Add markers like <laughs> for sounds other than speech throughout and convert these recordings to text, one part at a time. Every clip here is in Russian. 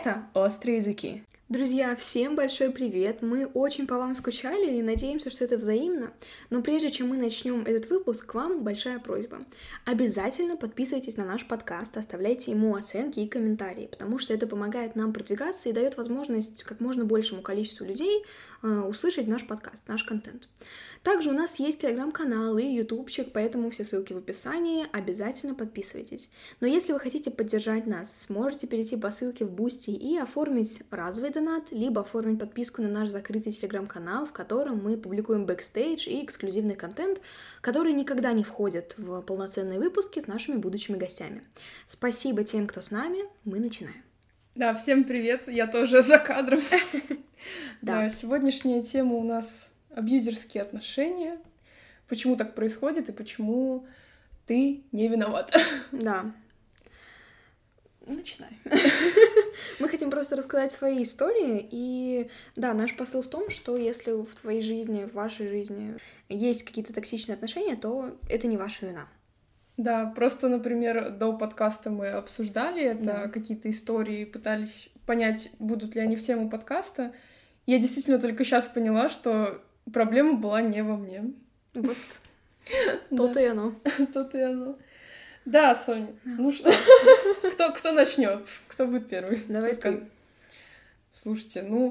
Это «Острые языки». Друзья, всем большой привет! Мы очень по вам скучали и надеемся, что это взаимно. Но прежде чем мы начнем этот выпуск, к вам большая просьба. Обязательно подписывайтесь на наш подкаст, оставляйте ему оценки и комментарии, потому что это помогает нам продвигаться и дает возможность как можно большему количеству людей услышать наш подкаст, наш контент. Также у нас есть телеграм-канал и ютубчик, поэтому все ссылки в описании, обязательно подписывайтесь. Но если вы хотите поддержать нас, сможете перейти по ссылке в Boosty и оформить разовый донат, либо оформить подписку на наш закрытый телеграм-канал, в котором мы публикуем бэкстейдж и эксклюзивный контент, который никогда не входит в полноценные выпуски с нашими будущими гостями. Спасибо тем, кто с нами, мы начинаем. Да, всем привет, я тоже за кадром. <laughs> Да, сегодняшняя тема у нас абьюзерские отношения, почему так происходит и почему ты не виноват. Да. Начинай. <laughs> Мы хотим просто рассказать свои истории, и да, наш посыл в том, что если в твоей жизни, в вашей жизни есть какие-то токсичные отношения, то это не ваша вина. Да, просто, например, до подкаста мы обсуждали это, да. какие-то истории, пытались понять, будут ли они в тему подкаста. Я действительно только сейчас поняла, что проблема была не во мне. Вот. <laughs> То-то и оно. <laughs> То-то и оно. Да, Соня. Ну что, <laughs> кто, кто начнет? Кто будет первый? Давай ты. Слушайте, ну,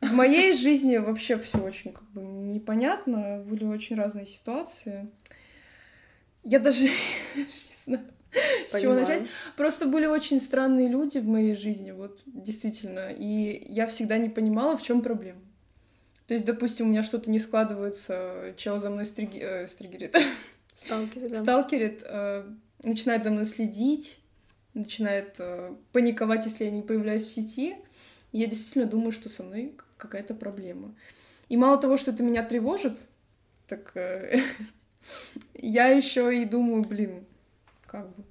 в моей жизни вообще все очень как бы непонятно. Были очень разные ситуации. Я даже не знаю, с чего начать. Просто были очень странные люди в моей жизни, вот действительно. И я всегда не понимала, в чем проблема. То есть, допустим, у меня что-то не складывается, чел за мной стриги... э, стригерит. Сталкерит, да. Сталкерит, э, начинает за мной следить, начинает э, паниковать, если я не появляюсь в сети. я действительно думаю, что со мной какая-то проблема. И мало того, что это меня тревожит, так э, <laughs> я еще и думаю, блин, как бы,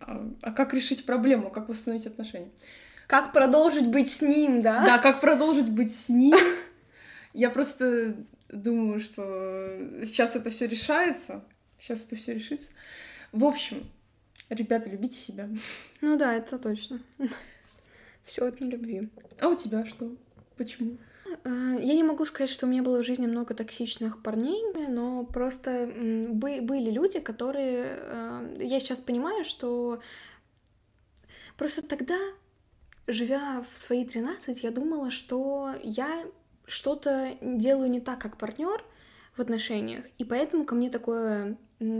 а, а как решить проблему, как восстановить отношения? Как продолжить быть с ним, да? Да, как продолжить быть с ним. Я просто думаю, что сейчас это все решается. Сейчас это все решится. В общем, ребята, любите себя. Ну да, это точно. Все от нелюбви. А у тебя что? Почему? Э, я не могу сказать, что у меня было в жизни много токсичных парней, но просто были люди, которые... Э, я сейчас понимаю, что просто тогда, живя в свои 13, я думала, что я что-то делаю не так, как партнер в отношениях, и поэтому ко мне такое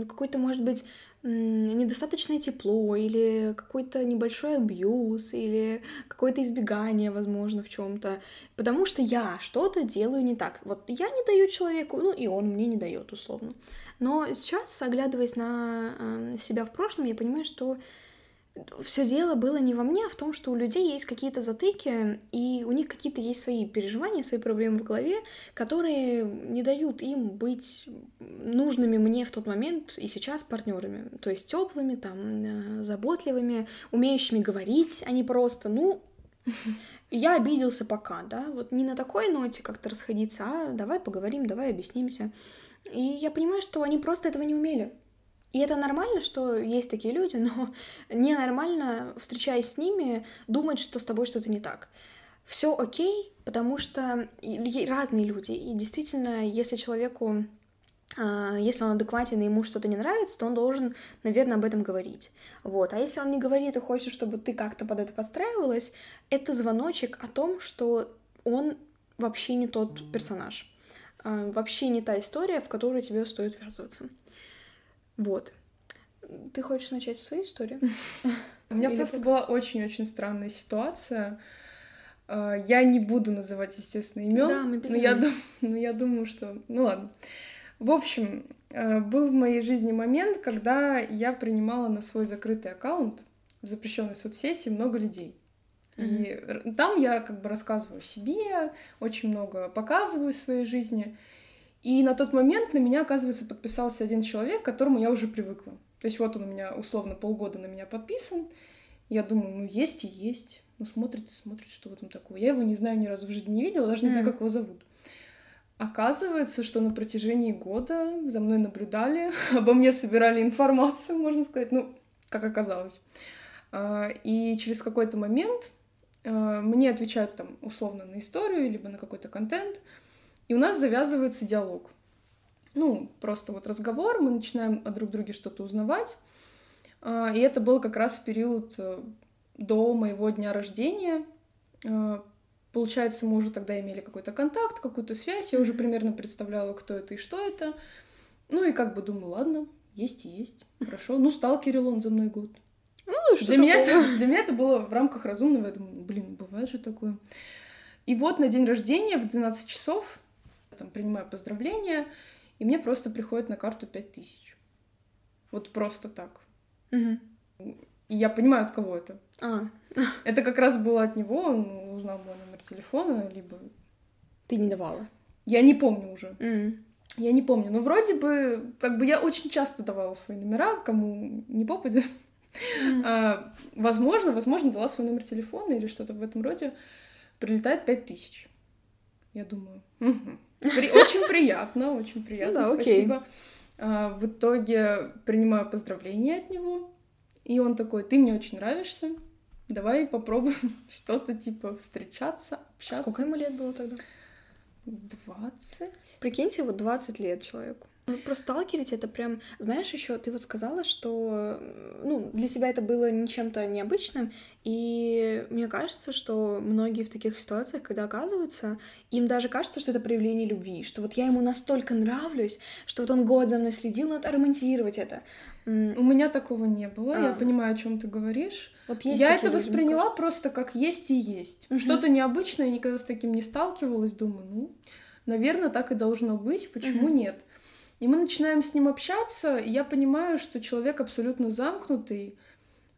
какое-то, может быть, недостаточное тепло, или какой-то небольшой абьюз, или какое-то избегание, возможно, в чем-то, потому что я что-то делаю не так. Вот я не даю человеку, ну и он мне не дает, условно. Но сейчас, оглядываясь на э, себя в прошлом, я понимаю, что все дело было не во мне, а в том, что у людей есть какие-то затыки, и у них какие-то есть свои переживания, свои проблемы в голове, которые не дают им быть нужными мне в тот момент и сейчас партнерами. То есть теплыми, там, э, заботливыми, умеющими говорить, а не просто, ну, <laughs> я обиделся пока, да, вот не на такой ноте как-то расходиться, а давай поговорим, давай объяснимся. И я понимаю, что они просто этого не умели. И это нормально, что есть такие люди, <laughs> но ненормально, встречаясь с ними, думать, что с тобой что-то не так. Все окей, потому что разные люди. И действительно, если человеку а, если он адекватен и ему что-то не нравится, то он должен, наверное, об этом говорить. Вот. А если он не говорит и хочет, чтобы ты как-то под это подстраивалась, это звоночек о том, что он вообще не тот персонаж. А, вообще не та история, в которую тебе стоит ввязываться. Вот. Ты хочешь начать свою историю? <laughs> У меня просто была очень-очень странная ситуация. А, я не буду называть, естественно, имен. Да, мы но я, дум... <laughs> но я думаю, что... Ну ладно. В общем, а, был в моей жизни момент, когда я принимала на свой закрытый аккаунт в запрещенной соцсети много людей. Mm-hmm. И там я как бы рассказываю о себе, очень много показываю своей жизни. И на тот момент на меня, оказывается, подписался один человек, к которому я уже привыкла. То есть вот он у меня условно полгода на меня подписан. Я думаю, ну есть и есть. Ну смотрит и смотрит, что в этом такое. Я его не знаю ни разу в жизни не видела, даже не знаю, как его зовут. Оказывается, что на протяжении года за мной наблюдали, <laughs> обо мне собирали информацию, можно сказать, ну, как оказалось. А, и через какой-то момент э, мне отвечают там условно на историю, либо на какой-то контент, и у нас завязывается диалог. Ну, просто вот разговор, мы начинаем о друг друге что-то узнавать. Э, и это был как раз в период э, до моего дня рождения. Получается, мы уже тогда имели какой-то контакт, какую-то связь, я уже примерно представляла, кто это и что это. Ну и как бы думаю, ладно, есть и есть, хорошо. Ну, сталкерил он за мной год. Ну, что для, меня это, для меня это было в рамках разумного. Я думаю, блин, бывает же такое. И вот на день рождения в 12 часов там принимаю поздравления, и мне просто приходит на карту 5000. Вот просто так. Угу. И я понимаю, от кого это. А. <laughs> Это как раз было от него, он узнал мой номер телефона, либо... Ты не давала? Я не помню уже. Mm. Я не помню. Но вроде бы, как бы я очень часто давала свои номера, кому не попадет. Mm. А, возможно, возможно, дала свой номер телефона или что-то в этом роде. Прилетает пять тысяч. Я думаю, угу. При... очень приятно, очень приятно, ну, да, спасибо. А, в итоге принимаю поздравления от него, и он такой, ты мне очень нравишься, давай попробуем <laughs> что-то типа встречаться, общаться. А сколько ему лет было тогда? 20. Прикиньте, вот 20 лет человеку. Ну, просто сталкерить это прям, знаешь, еще ты вот сказала, что ну, для тебя это было не чем-то необычным, и мне кажется, что многие в таких ситуациях, когда оказываются, им даже кажется, что это проявление любви, что вот я ему настолько нравлюсь, что вот он год за мной следил, надо романтизировать это. У меня такого не было, а. я понимаю, о чем ты говоришь. Вот есть я это восприняла люди, просто как есть и есть. Угу. Что-то необычное, я никогда с таким не сталкивалась, думаю, ну, наверное, так и должно быть, почему угу. нет? И мы начинаем с ним общаться, и я понимаю, что человек абсолютно замкнутый.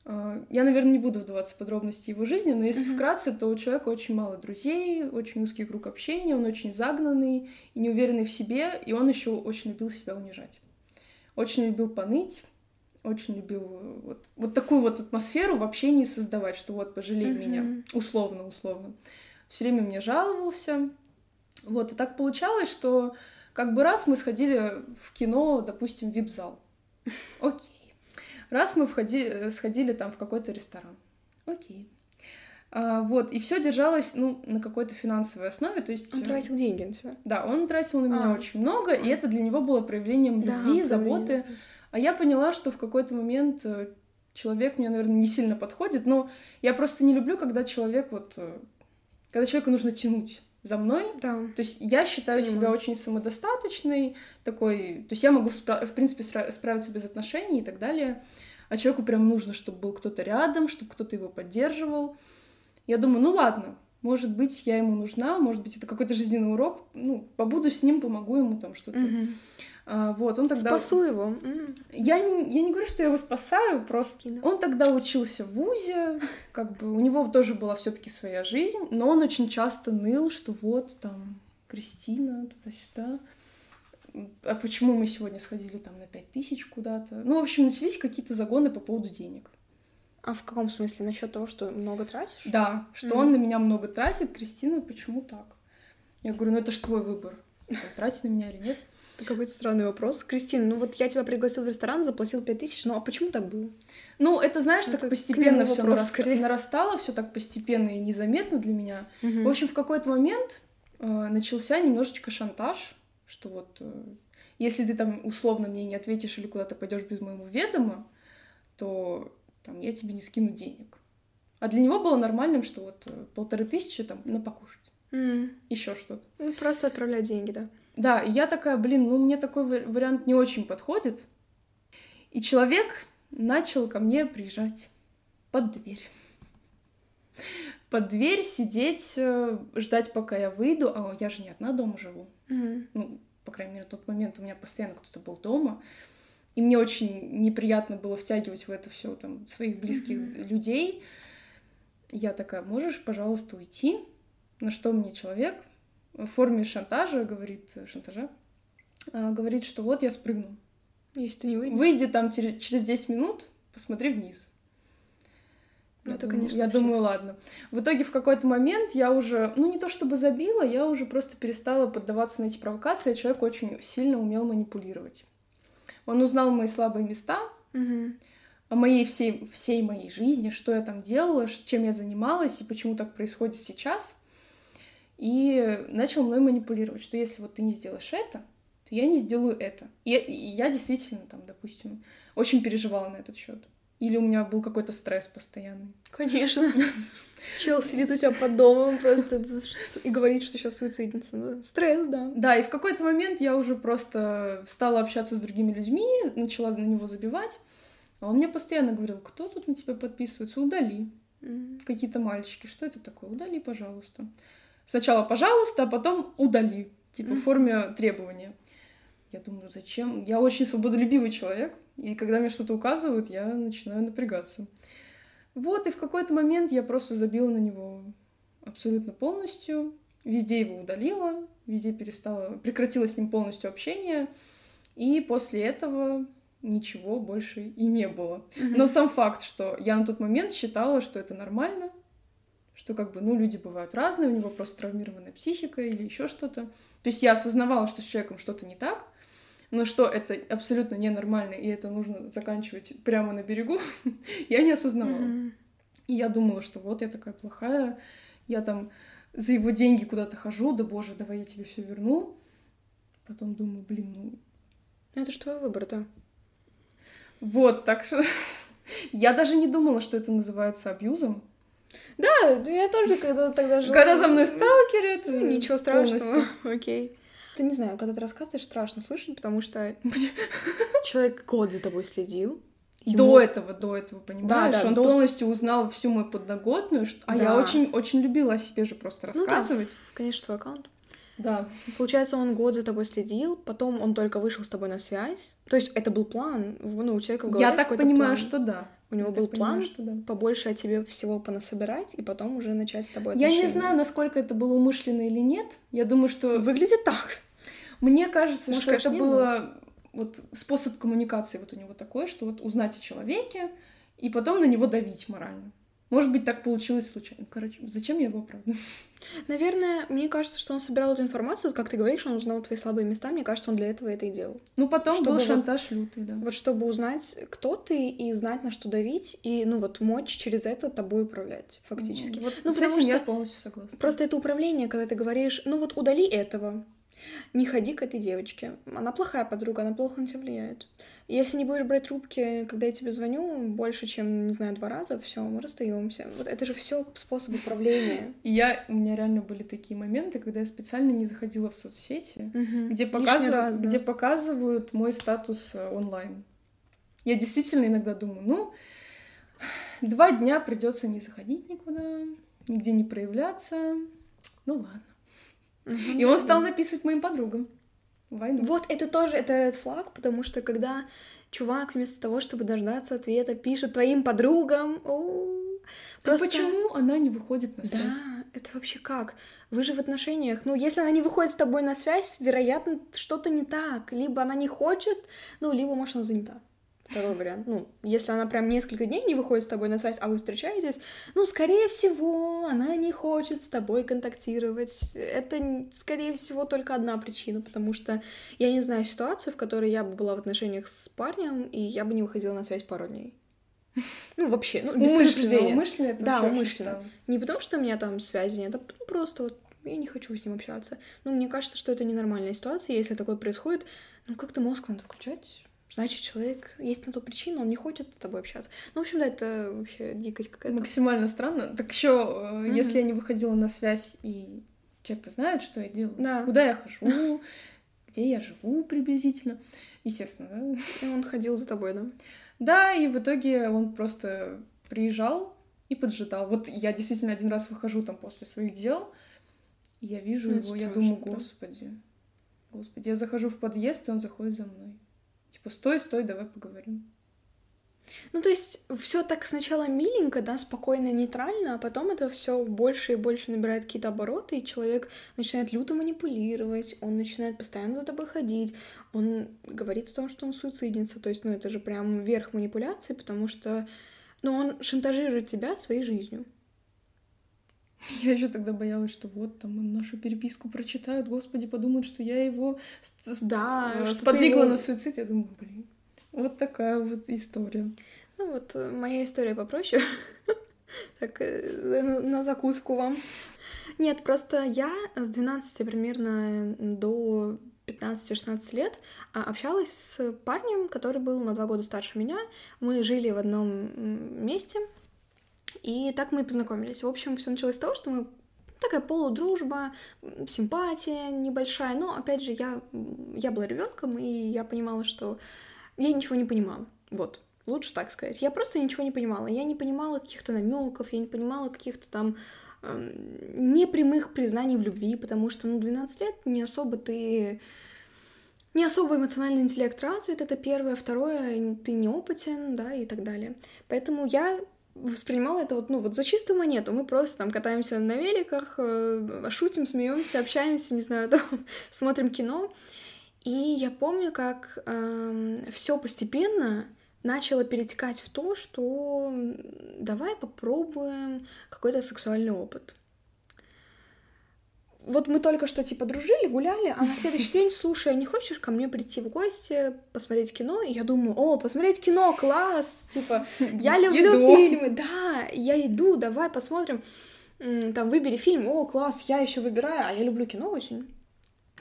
А, я, наверное, не буду вдаваться в подробности его жизни, но если uh-huh. вкратце, то у человека очень мало друзей, очень узкий круг общения, он очень загнанный и неуверенный в себе, и он еще очень любил себя унижать. Очень любил поныть, очень любил вот, вот такую вот атмосферу в общении создавать, что вот пожалей uh-huh. меня, условно, условно. Все время мне жаловался. Вот, и так получалось, что как бы раз мы сходили в кино, допустим, в вип-зал. Окей. Раз мы входи, сходили там в какой-то ресторан. Окей. А, вот, и все держалось, ну, на какой-то финансовой основе, то есть... Он э, тратил деньги на тебя? Да, он тратил на меня а. очень много, и это для него было проявлением любви, да, заботы. А я поняла, что в какой-то момент э, человек мне, наверное, не сильно подходит, но я просто не люблю, когда человек вот... Э, когда человеку нужно тянуть за мной. Да. То есть я считаю Понимаю. себя очень самодостаточной, такой, то есть я могу, в принципе, справиться без отношений и так далее. А человеку прям нужно, чтобы был кто-то рядом, чтобы кто-то его поддерживал. Я думаю, ну ладно, может быть, я ему нужна, может быть, это какой-то жизненный урок, ну, побуду с ним, помогу ему там что-то. Угу. А, вот, он тогда... Спасу его. Я, я не говорю, что я его спасаю, просто Кина. он тогда учился в ВУЗе, как бы у него тоже была все таки своя жизнь, но он очень часто ныл, что вот там Кристина туда-сюда. А почему мы сегодня сходили там на пять тысяч куда-то? Ну, в общем, начались какие-то загоны по поводу денег. А в каком смысле? Насчет того, что много тратишь? Да, что mm-hmm. он на меня много тратит. Кристина, почему так? Я говорю, ну это ж твой выбор. Тратить на меня или нет? Это какой-то странный вопрос. Кристина, ну вот я тебя пригласил в ресторан, заплатил пять тысяч, ну а почему так было? Ну, это, знаешь, это так постепенно все нараст... нарастало, все так постепенно и незаметно для меня. Угу. В общем, в какой-то момент э, начался немножечко шантаж, что вот э, если ты там условно мне не ответишь или куда-то пойдешь без моего ведома, то там я тебе не скину денег. А для него было нормальным, что вот э, полторы тысячи там на покушать. Mm. Еще что-то. Ну, просто отправлять деньги, да. Да, и я такая, блин, ну мне такой вариант не очень подходит. И человек начал ко мне приезжать под дверь. Под дверь сидеть, э, ждать, пока я выйду. А я же не одна дома живу. Mm-hmm. Ну, по крайней мере, в тот момент у меня постоянно кто-то был дома. И мне очень неприятно было втягивать в это все там своих близких mm-hmm. людей. Я такая, можешь, пожалуйста, уйти? На что мне человек в форме шантажа, говорит, шантажа, а, говорит, что вот я спрыгну. Если ты не выйдешь. Выйди там через 10 минут, посмотри вниз. Ну, я это, думаю, конечно. Я вообще. думаю, ладно. В итоге в какой-то момент я уже, ну не то чтобы забила, я уже просто перестала поддаваться на эти провокации. Человек очень сильно умел манипулировать. Он узнал мои слабые места, угу. о моей всей, всей моей жизни, что я там делала, чем я занималась и почему так происходит сейчас. И начал мной манипулировать, что если вот ты не сделаешь это, то я не сделаю это. И, и я действительно там, допустим, очень переживала на этот счет. Или у меня был какой-то стресс постоянный. Конечно. <laughs> Чел сидит у тебя под домом просто и говорит, что сейчас суицидница. Ну, стресс, да. Да, и в какой-то момент я уже просто стала общаться с другими людьми, начала на него забивать. А он мне постоянно говорил, кто тут на тебя подписывается, удали. Mm. Какие-то мальчики, что это такое? Удали, пожалуйста. Сначала пожалуйста, а потом удали. Типа mm. в форме требования. Я думаю, зачем? Я очень свободолюбивый человек. И когда мне что-то указывают, я начинаю напрягаться. Вот, и в какой-то момент я просто забила на него абсолютно полностью. Везде его удалила, везде перестала, прекратила с ним полностью общение. И после этого ничего больше и не было. Mm-hmm. Но сам факт, что я на тот момент считала, что это нормально, что как бы, ну, люди бывают разные, у него просто травмированная психика или еще что-то. То есть я осознавала, что с человеком что-то не так, но что это абсолютно ненормально, и это нужно заканчивать прямо на берегу, <laughs> я не осознавала. Mm-hmm. И я думала, что вот я такая плохая, я там за его деньги куда-то хожу, да боже, давай я тебе все верну. Потом думаю, блин, ну... Это же твой выбор, да. Вот, так что <laughs> я даже не думала, что это называется абьюзом. Да, я тоже когда тогда жила. Когда за мной сталкерят. Ну, ничего страшного, окей. Ты не знаю, когда ты рассказываешь, страшно слышать, потому что <laughs> человек год за тобой следил. Ему... До этого, до этого, понимаешь? Да, да, он до... полностью узнал всю мою подноготную, что... а да. я очень, очень любила о себе же просто рассказывать. Ну, да, конечно, твой аккаунт. Да. Получается, он год за тобой следил, потом он только вышел с тобой на связь. То есть это был план, ну, у человека в голове Я так понимаю, план. что да. У него я был план понимаю, что да. побольше о тебе всего понасобирать, и потом уже начать с тобой отношения. Я не знаю, насколько это было умышленно или нет. Я думаю, что... Выглядит так. Мне кажется, Может, что это было вот способ коммуникации вот у него такой, что вот узнать о человеке и потом на него давить морально. Может быть, так получилось случайно. Короче, зачем я его оправдываю? Наверное, мне кажется, что он собирал эту информацию, вот как ты говоришь, он узнал твои слабые места, мне кажется, он для этого это и делал. Ну, потом чтобы был шантаж вот, лютый, да. Вот чтобы узнать, кто ты, и знать, на что давить, и, ну, вот, мочь через это тобой управлять, фактически. Вот ну, с потому этим что я полностью согласна. Просто это управление, когда ты говоришь, ну, вот, удали этого, не ходи к этой девочке. Она плохая подруга, она плохо на тебя влияет. Если не будешь брать трубки, когда я тебе звоню, больше, чем, не знаю, два раза, все, мы расстаемся. Вот это же все способ управления. И я, у меня реально были такие моменты, когда я специально не заходила в соцсети, угу. где, показыв... раз, да. где показывают мой статус э, онлайн. Я действительно иногда думаю, ну, два дня придется не заходить никуда, нигде не проявляться. Ну ладно. Угу, и он стал написывать моим подругам. Войну. Вот это тоже, это red flag, потому что когда чувак вместо того, чтобы дождаться ответа, пишет твоим подругам, о, Просто... почему она не выходит на связь? Да, это вообще как? Вы же в отношениях. Ну, если она не выходит с тобой на связь, вероятно, что-то не так. Либо она не хочет, ну, либо, может, она занята. Второй вариант. Ну, если она прям несколько дней не выходит с тобой на связь, а вы встречаетесь, ну, скорее всего, она не хочет с тобой контактировать. Это, скорее всего, только одна причина, потому что я не знаю ситуацию, в которой я бы была в отношениях с парнем, и я бы не выходила на связь пару дней. Ну, вообще, ну, без умышленно, умышленно это Да, умышленно. Не потому, что у меня там связи нет, а ну, просто вот я не хочу с ним общаться. Ну, мне кажется, что это ненормальная ситуация, если такое происходит, ну, как-то мозг надо включать, значит, человек есть на то причина, он не хочет с тобой общаться. Ну, в общем, да, это вообще дикость какая-то. Максимально странно. Так еще, mm-hmm. если я не выходила на связь, и человек-то знает, что я делаю, да. куда я хожу, где я живу приблизительно, естественно, да? И он ходил за тобой, да? Да, и в итоге он просто приезжал и поджидал. Вот я действительно один раз выхожу там после своих дел, и я вижу ну, его, страшно, я думаю, господи, господи, я захожу в подъезд, и он заходит за мной. Типа, стой, стой, давай поговорим. Ну, то есть, все так сначала миленько, да, спокойно, нейтрально, а потом это все больше и больше набирает какие-то обороты, и человек начинает люто манипулировать, он начинает постоянно за тобой ходить, он говорит о том, что он суицидница. То есть, ну, это же прям верх манипуляции, потому что, ну, он шантажирует тебя своей жизнью. Я еще тогда боялась, что вот там нашу переписку прочитают, господи, подумают, что я его да, э, сподвигла его... на суицид. Я думаю, блин, вот такая вот история. Ну вот, э, моя история попроще. <laughs> Так, э, на закуску вам. Нет, просто я с 12 примерно до 15-16 лет а, общалась с парнем, который был на два года старше меня. Мы жили в одном месте, и так мы и познакомились. В общем, все началось с того, что мы такая полудружба, симпатия небольшая. Но, опять же, я, я была ребенком, и я понимала, что я ничего не понимала. Вот, лучше так сказать. Я просто ничего не понимала. Я не понимала каких-то намеков, я не понимала каких-то там непрямых признаний в любви, потому что, ну, 12 лет не особо ты... Не особо эмоциональный интеллект развит, это первое. Второе, ты неопытен, да, и так далее. Поэтому я воспринимала это вот, ну, вот за чистую монету. Мы просто там катаемся на великах, э, шутим, смеемся, общаемся, не знаю, <laughs> там, смотрим кино. И я помню, как э, эм, все постепенно начало перетекать в то, что давай попробуем какой-то сексуальный опыт. Вот мы только что, типа, дружили, гуляли, а на следующий день, слушай, не хочешь ко мне прийти в гости, посмотреть кино? И я думаю, о, посмотреть кино, класс, типа, я люблю иду. фильмы, да, я иду, давай посмотрим, там, выбери фильм, о, класс, я еще выбираю, а я люблю кино очень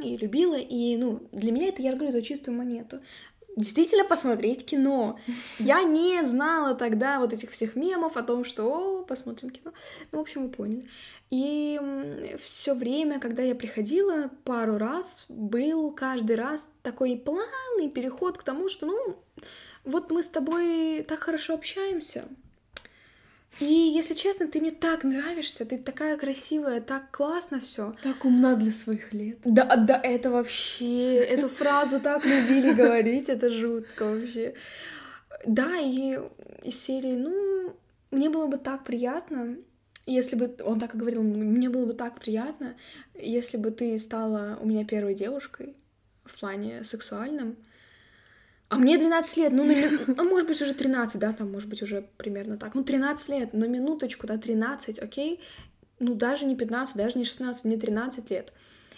и любила, и, ну, для меня это, я говорю, за чистую монету действительно посмотреть кино. Я не знала тогда вот этих всех мемов о том, что о, посмотрим кино. Ну, в общем, вы поняли. И все время, когда я приходила, пару раз был каждый раз такой плавный переход к тому, что, ну, вот мы с тобой так хорошо общаемся, и если честно, ты мне так нравишься, ты такая красивая, так классно все. Так умна для своих лет. Да, да, это вообще, эту фразу так любили говорить, это жутко вообще. Да, и из серии, ну, мне было бы так приятно, если бы, он так и говорил, мне было бы так приятно, если бы ты стала у меня первой девушкой в плане сексуальном, а мне 12 лет, ну, на а может быть, уже 13, да, там, может быть, уже примерно так. Ну, 13 лет, на минуточку, да, 13, окей? Ну, даже не 15, даже не 16, мне 13 лет.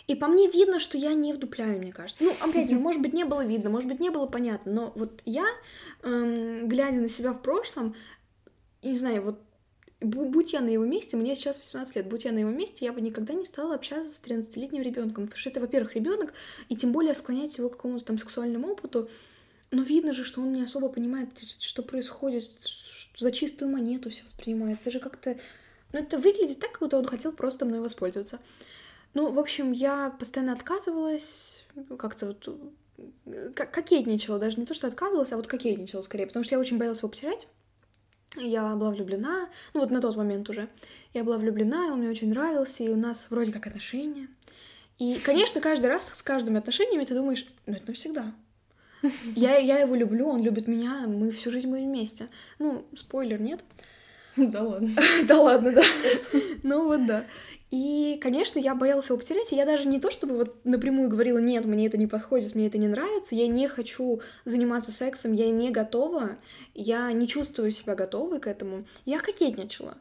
И по мне видно, что я не вдупляю, мне кажется. Ну, опять же, может быть, не было видно, может быть, не было понятно, но вот я, эм, глядя на себя в прошлом, не знаю, вот будь я на его месте, мне сейчас 18 лет, будь я на его месте, я бы никогда не стала общаться с 13-летним ребенком, потому что это, во-первых, ребенок, и тем более склонять его к какому-то там сексуальному опыту, но видно же, что он не особо понимает, что происходит, что за чистую монету все воспринимает. Это же как-то... Ну, это выглядит так, как будто он хотел просто мной воспользоваться. Ну, в общем, я постоянно отказывалась, как-то вот кокетничала, даже не то, что отказывалась, а вот кокетничала скорее, потому что я очень боялась его потерять. Я была влюблена, ну вот на тот момент уже. Я была влюблена, он мне очень нравился, и у нас вроде как отношения. И, конечно, каждый раз с каждыми отношениями ты думаешь, ну это навсегда. Я, я его люблю, он любит меня, мы всю жизнь будем вместе. Ну, спойлер, нет? <laughs> <laughs> Да ладно. Да ладно, <laughs> да. Ну вот да. И, конечно, я боялась его потерять, и я даже не то, чтобы вот напрямую говорила, нет, мне это не подходит, мне это не нравится, я не хочу заниматься сексом, я не готова, я не чувствую себя готовой к этому. Я кокетничала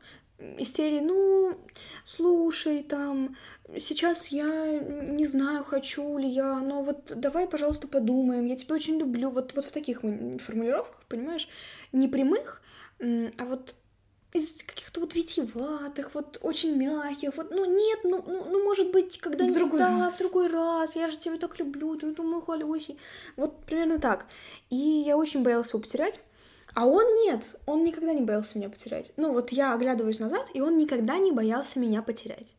из серии, ну, слушай, там, сейчас я не знаю, хочу ли я, но вот давай, пожалуйста, подумаем, я тебя очень люблю, вот, вот в таких формулировках, понимаешь, не прямых, а вот из каких-то вот витиеватых, вот очень мягких, вот, ну нет, ну, ну, ну может быть, когда-нибудь, в другой да, раз. в другой раз, я же тебя так люблю, ты мой холёсий, вот примерно так. И я очень боялась его потерять, а он нет, он никогда не боялся меня потерять. Ну вот я оглядываюсь назад, и он никогда не боялся меня потерять.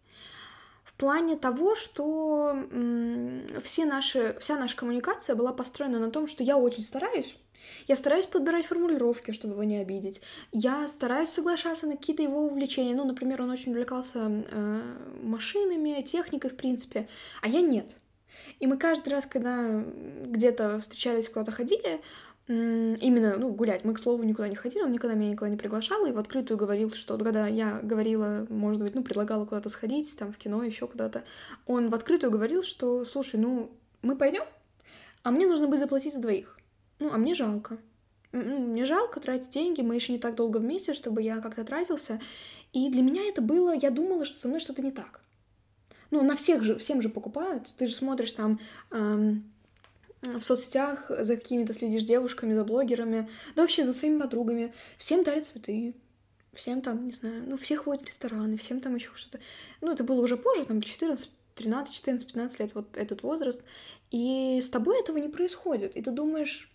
В плане того, что все наши, вся наша коммуникация была построена на том, что я очень стараюсь, я стараюсь подбирать формулировки, чтобы его не обидеть. Я стараюсь соглашаться на какие-то его увлечения. Ну, например, он очень увлекался э, машинами, техникой, в принципе, а я нет. И мы каждый раз, когда где-то встречались, куда-то ходили, Именно, ну, гулять. Мы, к слову, никуда не ходили, он никогда меня никуда не приглашал, и в открытую говорил, что когда я говорила, может быть, ну, предлагала куда-то сходить, там, в кино, еще куда-то, он в открытую говорил, что, слушай, ну, мы пойдем, а мне нужно будет заплатить за двоих. Ну, а мне жалко. Мне жалко тратить деньги, мы еще не так долго вместе, чтобы я как-то тратился. И для меня это было, я думала, что со мной что-то не так. Ну, на всех же, всем же покупают. Ты же смотришь там эм, в соцсетях за какими-то следишь девушками, за блогерами, да вообще за своими подругами. Всем дарят цветы, всем там, не знаю, ну, всех ходят в рестораны, всем там еще что-то. Ну, это было уже позже, там, 14, 13, 14, 15 лет, вот этот возраст. И с тобой этого не происходит. И ты думаешь,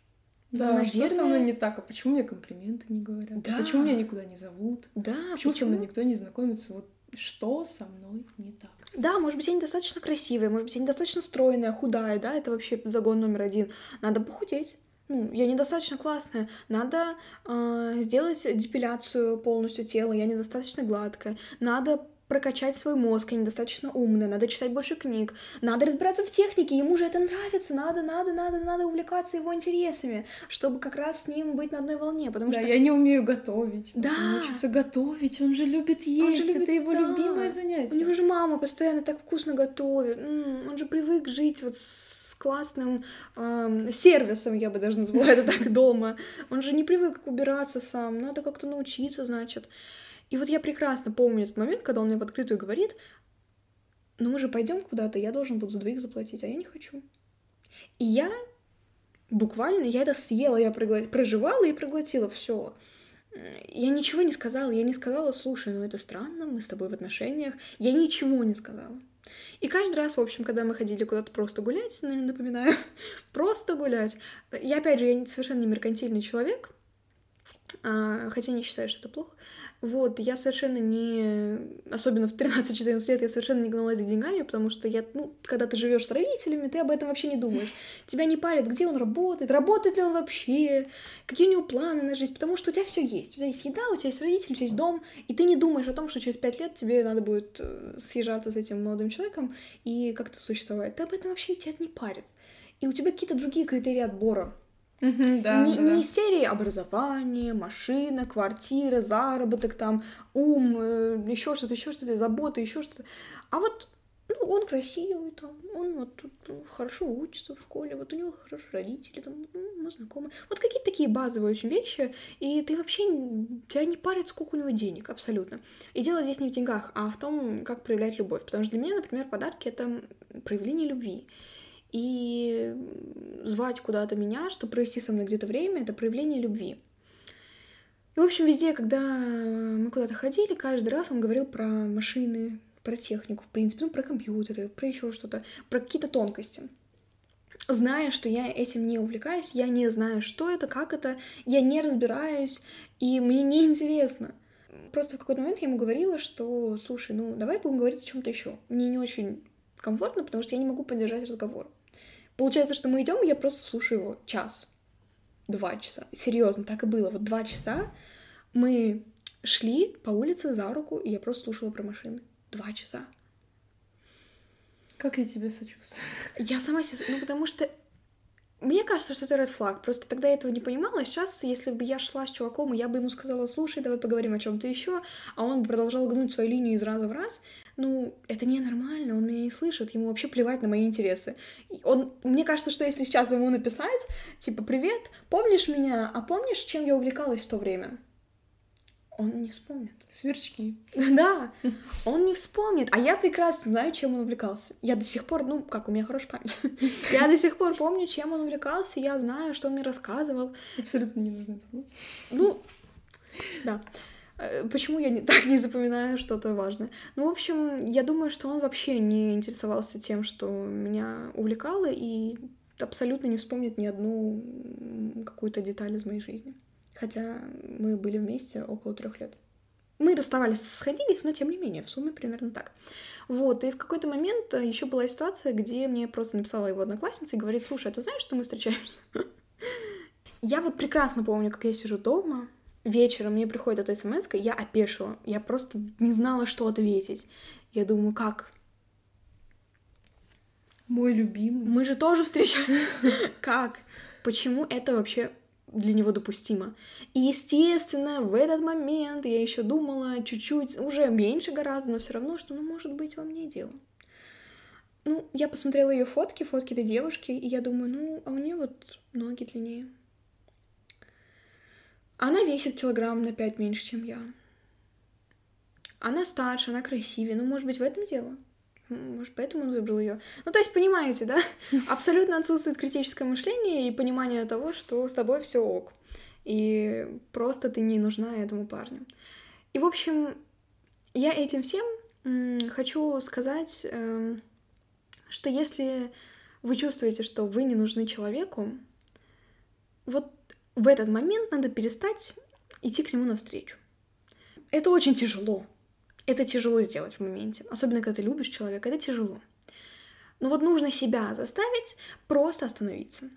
да, наверное... что со мной не так? А почему мне комплименты не говорят? Да. почему меня никуда не зовут? Да, почему, почему со мной никто не знакомится? Вот что со мной не так? Да, может быть, я недостаточно красивая, может быть, я недостаточно стройная, худая, да, это вообще загон номер один. Надо похудеть. Ну, я недостаточно классная. Надо э, сделать депиляцию полностью тела, я недостаточно гладкая. Надо прокачать свой мозг, я недостаточно умная, надо читать больше книг, надо разбираться в технике, ему же это нравится, надо, надо, надо, надо увлекаться его интересами, чтобы как раз с ним быть на одной волне, потому да, что... я не умею готовить, да. учиться готовить, он же любит есть, же любит, это его да. любимое занятие. У него же мама постоянно так вкусно готовит, он же привык жить вот с классным э, сервисом, я бы даже назвала это так, <laughs> дома. Он же не привык убираться сам, надо как-то научиться, значит. И вот я прекрасно помню этот момент, когда он мне в открытую говорит, ну мы же пойдем куда-то, я должен буду за двоих заплатить, а я не хочу. И я буквально, я это съела, я проживала и проглотила все. Я ничего не сказала, я не сказала, слушай, ну это странно, мы с тобой в отношениях. Я ничего не сказала. И каждый раз, в общем, когда мы ходили куда-то просто гулять, напоминаю, <laughs> просто гулять. Я, опять же, я совершенно не меркантильный человек, а, хотя не считаю, что это плохо. Вот, я совершенно не... Особенно в 13-14 лет я совершенно не гналась за деньгами, потому что я, ну, когда ты живешь с родителями, ты об этом вообще не думаешь. Тебя не парит, где он работает, работает ли он вообще, какие у него планы на жизнь, потому что у тебя все есть. У тебя есть еда, у тебя есть родители, у тебя есть дом, и ты не думаешь о том, что через 5 лет тебе надо будет э, съезжаться с этим молодым человеком и как-то существовать. Ты об этом вообще тебя не парит. И у тебя какие-то другие критерии отбора Угу, да, не, да. не из серии образование, машина, квартира, заработок, там, ум, э, еще что-то, еще что-то, забота, еще что-то. А вот ну, он красивый, там, он вот тут ну, хорошо учится в школе, вот у него хорошие родители, там, ну, мы знакомы. Вот какие-то такие базовые очень вещи, и ты вообще, тебя не парит, сколько у него денег, абсолютно. И дело здесь не в деньгах, а в том, как проявлять любовь. Потому что для меня, например, подарки — это проявление любви. И звать куда-то меня, чтобы провести со мной где-то время, это проявление любви. И, в общем, везде, когда мы куда-то ходили, каждый раз он говорил про машины, про технику, в принципе, ну, про компьютеры, про еще что-то, про какие-то тонкости. Зная, что я этим не увлекаюсь, я не знаю, что это, как это, я не разбираюсь, и мне не интересно. Просто в какой-то момент я ему говорила, что, слушай, ну давай будем говорить о чем-то еще. Мне не очень комфортно, потому что я не могу поддержать разговор. Получается, что мы идем, я просто слушаю его час, два часа. Серьезно, так и было. Вот два часа мы шли по улице за руку, и я просто слушала про машины. Два часа. Как я тебе сочувствую? Я сама себе... Ну, потому что мне кажется, что это red flag. Просто тогда я этого не понимала. Сейчас, если бы я шла с чуваком, я бы ему сказала, слушай, давай поговорим о чем-то еще, а он бы продолжал гнуть свою линию из раза в раз, ну, это ненормально, он меня не слышит, ему вообще плевать на мои интересы. Он, мне кажется, что если сейчас ему написать, типа, привет, помнишь меня, а помнишь, чем я увлекалась в то время? Он не вспомнит. Сверчки. <laughs> Да, он не вспомнит. А я прекрасно знаю, чем он увлекался. Я до сих пор, ну, как, у меня хорошая память. <laughs> Я до сих пор помню, чем он увлекался, я знаю, что он мне рассказывал. Абсолютно не нужна информация. Ну, да. Э, почему я не, <laughs> так не запоминаю что-то важное? Ну, в общем, я думаю, что он вообще не интересовался тем, что меня увлекало, и абсолютно не вспомнит ни одну какую-то деталь из моей жизни хотя мы были вместе около трех лет. Мы расставались, сходились, но тем не менее, в сумме примерно так. Вот, и в какой-то момент э, еще была ситуация, где мне просто написала его одноклассница и говорит, слушай, а ты знаешь, что мы встречаемся? <laughs> Я вот прекрасно помню, как я сижу дома, вечером мне приходит эта смс я опешила, я просто не знала, что ответить. Я думаю, как? Мой любимый. Мы же тоже встречаемся. <laughs> Как? Почему это вообще для него допустимо. И, естественно, в этот момент я еще думала чуть-чуть, уже меньше гораздо, но все равно, что, ну, может быть, во мне дело. Ну, я посмотрела ее фотки, фотки этой девушки, и я думаю, ну, а у нее вот ноги длиннее. Она весит килограмм на пять меньше, чем я. Она старше, она красивее. Ну, может быть, в этом дело. Может, поэтому он выбрал ее. Ну, то есть, понимаете, да? <laughs> Абсолютно отсутствует критическое мышление и понимание того, что с тобой все ок. И просто ты не нужна этому парню. И, в общем, я этим всем хочу сказать, эм, что если вы чувствуете, что вы не нужны человеку, вот в этот момент надо перестать идти к нему навстречу. Это очень тяжело. Это тяжело сделать в моменте. Особенно, когда ты любишь человека, это тяжело. Но вот нужно себя заставить просто остановиться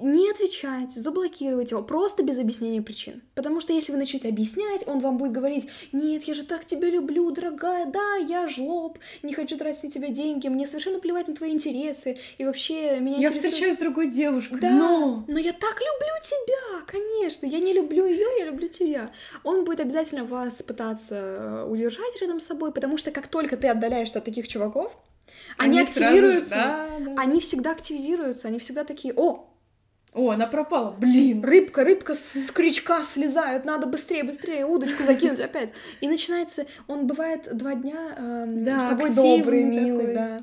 не отвечать, заблокировать его, просто без объяснения причин. Потому что если вы начнете объяснять, он вам будет говорить, нет, я же так тебя люблю, дорогая, да, я жлоб, не хочу тратить на тебя деньги, мне совершенно плевать на твои интересы, и вообще меня Я интересует... встречаюсь с другой девушкой, да, но... но я так люблю тебя, конечно, я не люблю ее, я люблю тебя. Он будет обязательно вас пытаться э, удержать рядом с собой, потому что как только ты отдаляешься от таких чуваков, они, они активируются, же, да, да. они всегда активизируются, они всегда такие, о, о, она пропала, блин. Рыбка, рыбка с крючка слезает, надо быстрее, быстрее удочку закинуть <laughs> опять. И начинается, он бывает два дня э, да, с тобой добрый, милый, такой. да.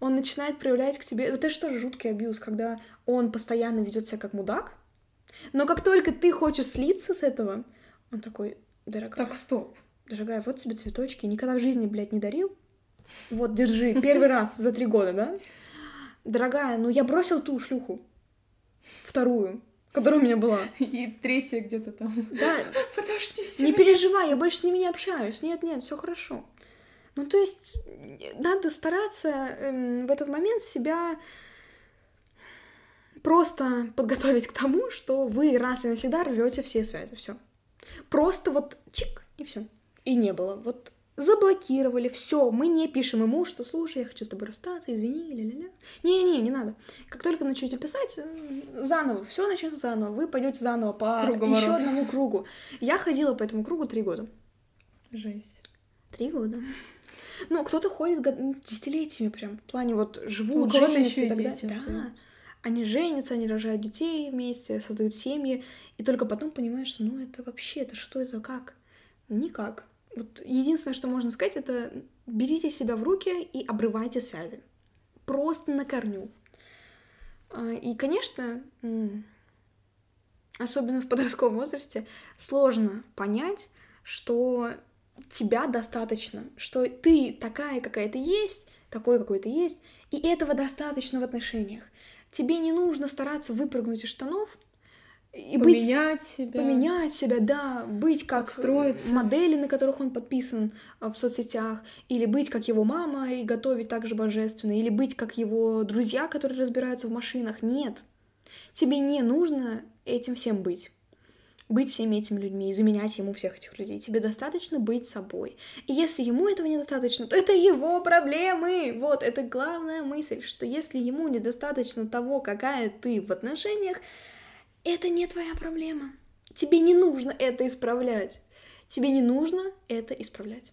Он начинает проявлять к тебе, это же тоже жуткий абьюз, когда он постоянно ведет себя как мудак, но как только ты хочешь слиться с этого, он такой, дорогая. Так, стоп. Дорогая, вот тебе цветочки, никогда в жизни, блядь, не дарил. Вот, держи, первый <laughs> раз за три года, да? Дорогая, ну я бросил ту шлюху вторую, которая у меня была. И третья где-то там. Да. <laughs> Подождите. Не переживай, я больше с ними не общаюсь. Нет, нет, все хорошо. Ну, то есть, надо стараться эм, в этот момент себя просто подготовить к тому, что вы раз и навсегда рвете все связи. Все. Просто вот чик, и все. И не было. Вот заблокировали, все, мы не пишем ему, что слушай, я хочу с тобой расстаться, извини, ля-ля-ля. Не-не-не, не надо. Как только начнете писать, заново, все начнется заново, вы пойдете заново по еще одному кругу. Я ходила по этому кругу три года. Жесть. Три года. Ну, кто-то ходит десятилетиями прям, в плане вот живут, У женятся и так далее. Да. Они женятся, они рожают детей вместе, создают семьи, и только потом понимаешь, что ну это вообще, это что это, как? Никак. Вот единственное, что можно сказать, это берите себя в руки и обрывайте связи. Просто на корню. А, и, конечно, особенно в подростковом возрасте, сложно понять, что тебя достаточно, что ты такая, какая ты есть, такой, какой ты есть, и этого достаточно в отношениях. Тебе не нужно стараться выпрыгнуть из штанов и поменять быть, себя. Поменять себя, да, быть как Отстроиться. модели, на которых он подписан а, в соцсетях, или быть как его мама и готовить так же божественно, или быть как его друзья, которые разбираются в машинах. Нет. Тебе не нужно этим всем быть. Быть всеми этими людьми и заменять ему всех этих людей. Тебе достаточно быть собой. И если ему этого недостаточно, то это его проблемы. Вот, это главная мысль, что если ему недостаточно того, какая ты в отношениях, это не твоя проблема. Тебе не нужно это исправлять. Тебе не нужно это исправлять.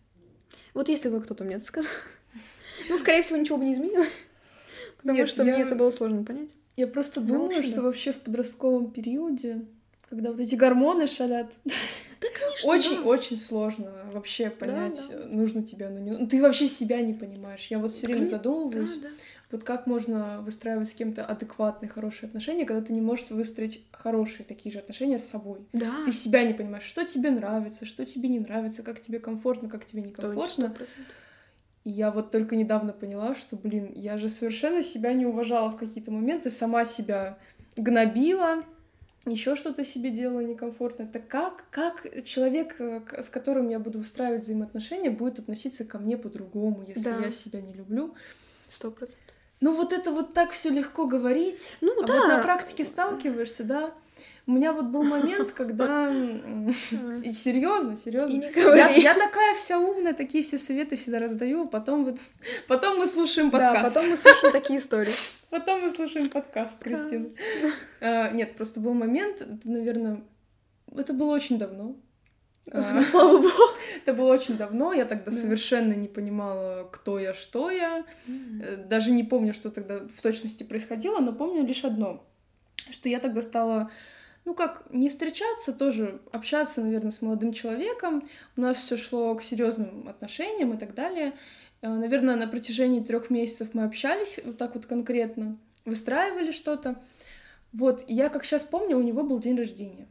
Вот если бы кто-то мне это сказал, <laughs> ну, скорее всего, ничего бы не изменило. Потому Нет, что я... мне это было сложно понять. Я просто думаю, ну, что да. вообще в подростковом периоде, когда вот эти гормоны шалят, <laughs> очень, да. очень сложно вообще понять, да, да. нужно тебе оно не. Ты вообще себя не понимаешь. Я вот все время задумываюсь. Да, да. Вот как можно выстраивать с кем-то адекватные, хорошие отношения, когда ты не можешь выстроить хорошие такие же отношения с собой. Да. Ты себя не понимаешь, что тебе нравится, что тебе не нравится, как тебе комфортно, как тебе некомфортно. 100%. И я вот только недавно поняла, что, блин, я же совершенно себя не уважала в какие-то моменты, сама себя гнобила, еще что-то себе делала некомфортно. Это как, как человек, э, с которым я буду устраивать взаимоотношения, будет относиться ко мне по-другому, если да. я себя не люблю. Сто процентов. Ну вот это вот так все легко говорить. Ну а да. Вот на практике сталкиваешься, да. У меня вот был момент, когда и серьезно, серьезно. Я, я такая вся умная, такие все советы всегда раздаю, потом вот потом мы слушаем подкаст. Да, потом мы слушаем такие истории. <laughs> Потом мы слушаем подкаст, Кристина. А, нет, просто был момент, это, наверное, это было очень давно. <laughs> А, ну, слава богу. Это было очень давно, я тогда да. совершенно не понимала, кто я, что я. Mm. Даже не помню, что тогда в точности происходило, но помню лишь одно, что я тогда стала, ну как, не встречаться, тоже общаться, наверное, с молодым человеком. У нас все шло к серьезным отношениям и так далее. Э, наверное, на протяжении трех месяцев мы общались вот так вот конкретно, выстраивали что-то. Вот, я как сейчас помню, у него был день рождения.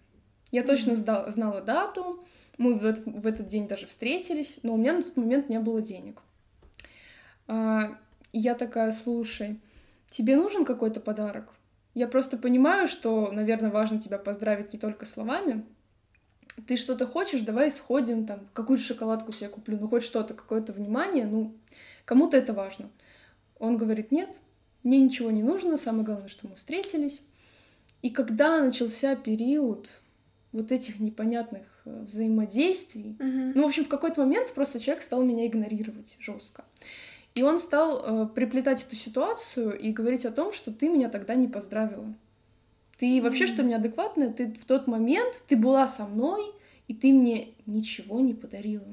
Я точно сдал, знала дату, мы в этот, в этот день даже встретились, но у меня на тот момент не было денег. А, я такая, слушай, тебе нужен какой-то подарок? Я просто понимаю, что, наверное, важно тебя поздравить не только словами. Ты что-то хочешь, давай сходим, там, какую-то шоколадку себе куплю, ну, хоть что-то, какое-то внимание, ну, кому-то это важно. Он говорит, нет, мне ничего не нужно, самое главное, что мы встретились. И когда начался период вот этих непонятных э, взаимодействий, Мгм. ну, в общем, в какой-то момент просто человек стал меня игнорировать жестко. И он стал э, приплетать эту ситуацию и говорить о том, что ты меня тогда не поздравила. Ты вообще, что неадекватная, ты в тот момент, ты была со мной, и ты мне ничего не подарила.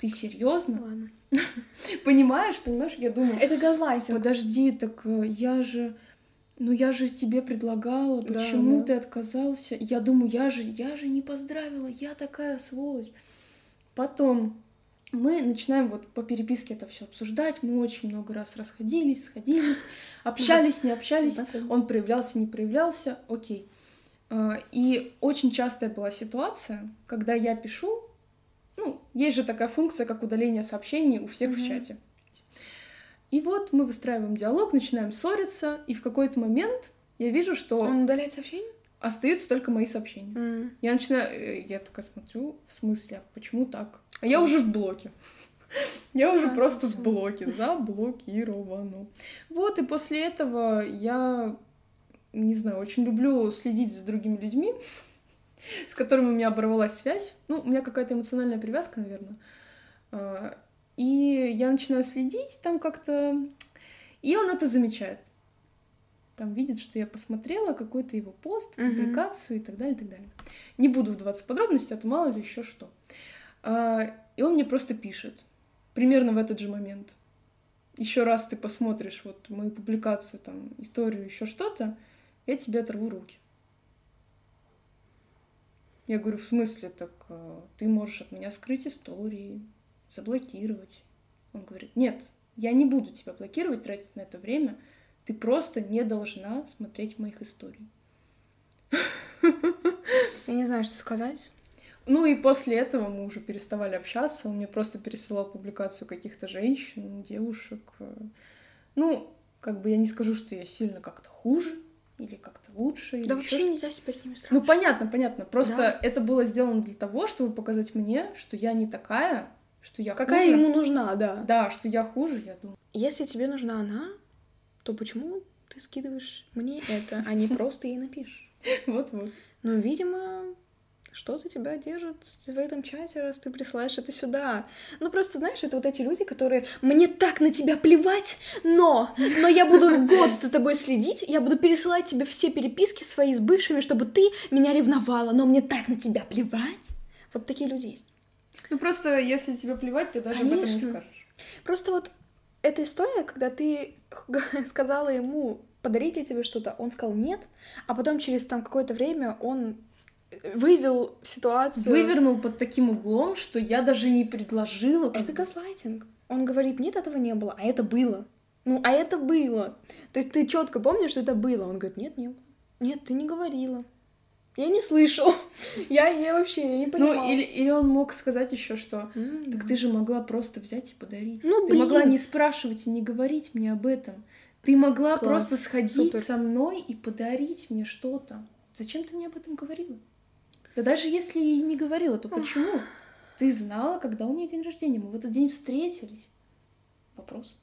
Ты серьезно? Ладно. <laughs> Понимаешь, понимаешь, я думаю, Это газлайтинг. подожди, так э, я же, ну я же тебе предлагала, Да, почему да. ты отказался? Я думаю, я же, я же не поздравила, я такая сволочь. Потом мы начинаем вот по переписке это все обсуждать, мы очень много раз расходились, сходились, <laughs> общались, не общались, он проявлялся, не проявлялся, окей. А, И очень частая была ситуация, когда я пишу, ну, есть же такая функция, как удаление сообщений у всех в Мгм. чате. И вот мы выстраиваем диалог, начинаем ссориться, и в какой-то момент я вижу, что Он удаляет сообщение? остаются только мои сообщения. М. Я начинаю, э, я такая смотрю, в смысле, а почему так? А я уже в блоке. Я уже А, просто в блоке, заблокировано. Вот, и после этого я, не знаю, очень люблю следить за другими людьми, с которыми у меня оборвалась связь. Ну, у меня какая-то эмоциональная привязка, наверное. А, И я начинаю следить там как-то, и он это замечает. Там видит, что я посмотрела какой-то его пост, публикацию и так далее, и так далее. Не буду вдаваться в подробности, а то мало ли еще что. А, И он мне просто пишет, примерно в этот же момент. Еще раз ты посмотришь вот мою публикацию, там, историю, еще что-то, я тебе оторву руки. Я говорю, в смысле, так э, ты можешь от меня скрыть истории, заблокировать. Он говорит, нет, я не буду тебя блокировать, тратить на это время. Ты просто не должна смотреть моих историй. Я не знаю, что сказать. Ну и после этого мы уже переставали общаться. Он мне просто пересылал публикацию каких-то женщин, девушек. Ну, как бы я не скажу, что я сильно как-то хуже или как-то лучше. Да вообще что-то. нельзя себя с ними Ну, сравнивать. понятно, понятно. Просто Да. это было сделано для того, чтобы показать мне, что я не такая, что я Какая хуже. ему нужна, да. Да, что я хуже, я думаю. Если тебе нужна она, то почему ты скидываешь мне это, а не просто ей напишешь? <laughs> Вот-вот. Ну, видимо, что-то тебя держит в этом чате, раз ты присылаешь это сюда. Ну, просто, знаешь, это вот эти люди, которые «Мне так на тебя плевать, но, но я буду год за тобой следить, я буду пересылать тебе все переписки свои с бывшими, чтобы ты меня ревновала, но мне так на тебя плевать». Вот такие люди есть. Ну, просто если тебе плевать, ты даже об этом не Конечно. скажешь. Просто вот эта история, когда ты <laughs> сказала ему подарить ли тебе что-то, он сказал нет, а потом через там какое-то время он вывел ситуацию. Вывернул под таким углом, что я даже не предложила. Это газлайтинг. Он говорит, нет, этого не было, а это было. Ну, а это было. То есть ты четко помнишь, что это было. Он говорит, нет, не было. Нет, ты не говорила. Я не слышал. Я, я вообще я не понимала. Ну, или, или он мог сказать еще, что М, так ты же могла просто взять и подарить. Ну, ты блин. могла не спрашивать и не говорить мне об этом. Ты могла Класс, просто сходить супер. со мной и подарить мне что-то. Зачем ты мне об этом говорила? Да даже если и не говорила, то почему? Ты знала, когда у меня день рождения. Мы в этот день встретились. Вопрос.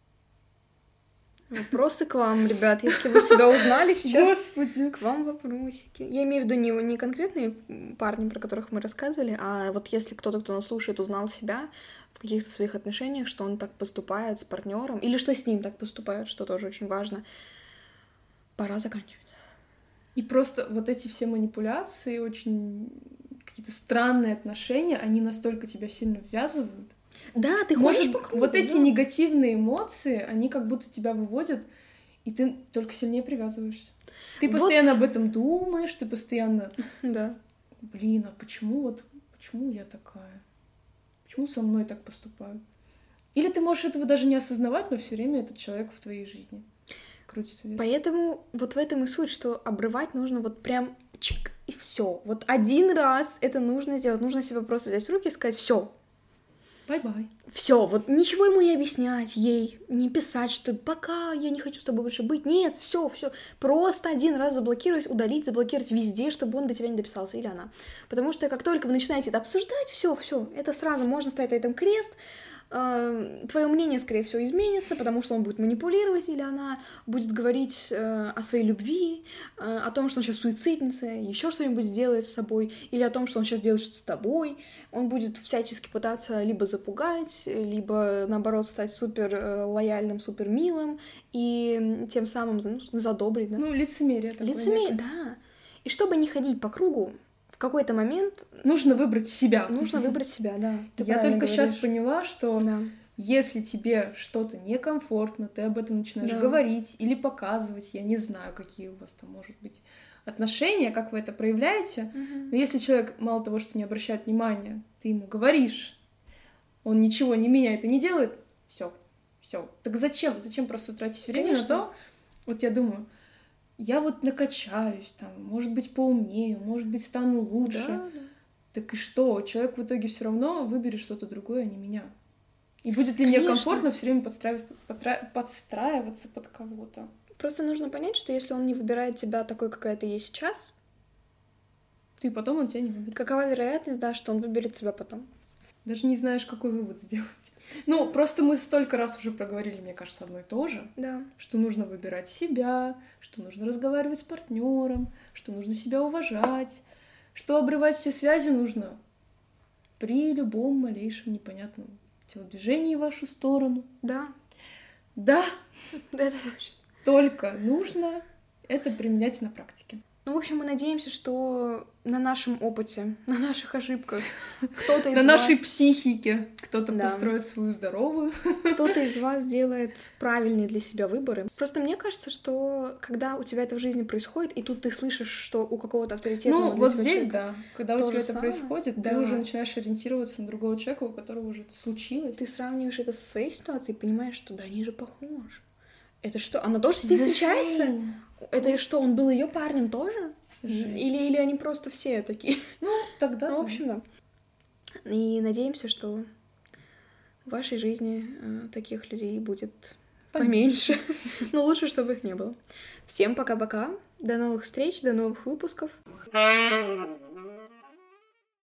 Вопросы к вам, ребят, если вы себя узнали сейчас. Господи. К вам вопросики. Я имею в виду не, не конкретные парни, про которых мы рассказывали, а вот если кто-то, кто нас слушает, узнал себя в каких-то своих отношениях, что он так поступает с партнером, или что с ним так поступают, что тоже очень важно, пора заканчивать. И просто вот эти все манипуляции, очень какие-то странные отношения, они настолько тебя сильно ввязывают. Да, ты Может, ходишь по кругу. вот эти да. негативные эмоции, они как будто тебя выводят, и ты только сильнее привязываешься. Ты Вот. постоянно об этом думаешь, ты постоянно, Да. блин, а почему вот, почему я такая? Почему со мной так поступают? Или ты можешь этого даже не осознавать, но все время этот человек в твоей жизни крутится. Вверх. Поэтому вот в этом и суть, что обрывать нужно вот прям чик, и все. Вот один раз это нужно сделать. Нужно себя просто взять в руки и сказать, все, Bye-bye. все, вот ничего ему не объяснять ей, не писать, что пока я не хочу с тобой больше быть. Нет, все, все. Просто один раз заблокировать, удалить, заблокировать везде, чтобы он до тебя не дописался, или она. Потому что как только вы начинаете это обсуждать, все, все, это сразу можно ставить на этом крест, твое мнение, скорее всего, изменится, потому что он будет манипулировать, или она будет говорить э, о своей любви, э, о том, что он сейчас суициднется, еще что-нибудь сделает с собой, или о том, что он сейчас делает что-то с тобой. Он будет всячески пытаться либо запугать, либо, наоборот, стать супер э, лояльным, супер милым, и тем самым ну, задобрить, да? Ну, лицемерие. Лицемерие, да. И чтобы не ходить по кругу, какой-то момент Нужно выбрать себя. нужно выбрать себя, да. Ты Я только сейчас говоришь. поняла, что Да. если тебе что-то некомфортно, ты об этом начинаешь Да. говорить или показывать, я не знаю, какие у вас там может быть отношения, как вы это проявляете, но если человек мало того, что не обращает внимания, ты ему говоришь, он ничего не меняет и не делает, все, все. Так зачем? Зачем просто тратить время Конечно. на то? Вот я думаю, я вот накачаюсь, там, может быть, поумнею, может быть, стану лучше. Да, да. Так и что? Человек в итоге все равно выберет что-то другое, а не меня. И будет ли мне Конечно. комфортно все время подстраивать, подстраиваться под кого-то? Просто нужно понять, что если он не выбирает тебя такой, какая ты есть сейчас, Ты потом он тебя не выберет. какова вероятность, да, что он выберет тебя потом? Даже не знаешь, какой вывод сделать. Ну, просто мы столько раз уже проговорили, мне кажется, одно и то же, Да. что нужно выбирать себя, что нужно разговаривать с партнером, что нужно себя уважать, что обрывать все связи нужно при любом малейшем непонятном телодвижении в вашу сторону. Да, Да, <laughs> это точно. только нужно это применять на практике. Ну, в общем, мы надеемся, что на нашем опыте, <laughs> на наших ошибках <laughs> кто-то из На нашей психике кто-то Да. построит свою здоровую. <laughs> кто-то из вас делает правильные для себя выборы. Просто мне кажется, что когда у тебя это в жизни происходит, и тут ты слышишь, что у какого-то авторитетного Ну, вот здесь, человека да. Когда у тебя это самое. происходит, ты Да. уже начинаешь ориентироваться на другого человека, у которого уже это случилось. ты сравниваешь это со своей ситуацией и понимаешь, что да, они же похожи. Это что, она тоже The встречается? Это и что, он был ее парнем тоже? Жесть. Или, или они просто все такие? <laughs> Ну, тогда Ну, в общем, да. И надеемся, что в вашей жизни э, таких людей будет поменьше. Но <laughs> лучше, чтобы их не было. Всем пока-пока. До новых встреч, до новых выпусков.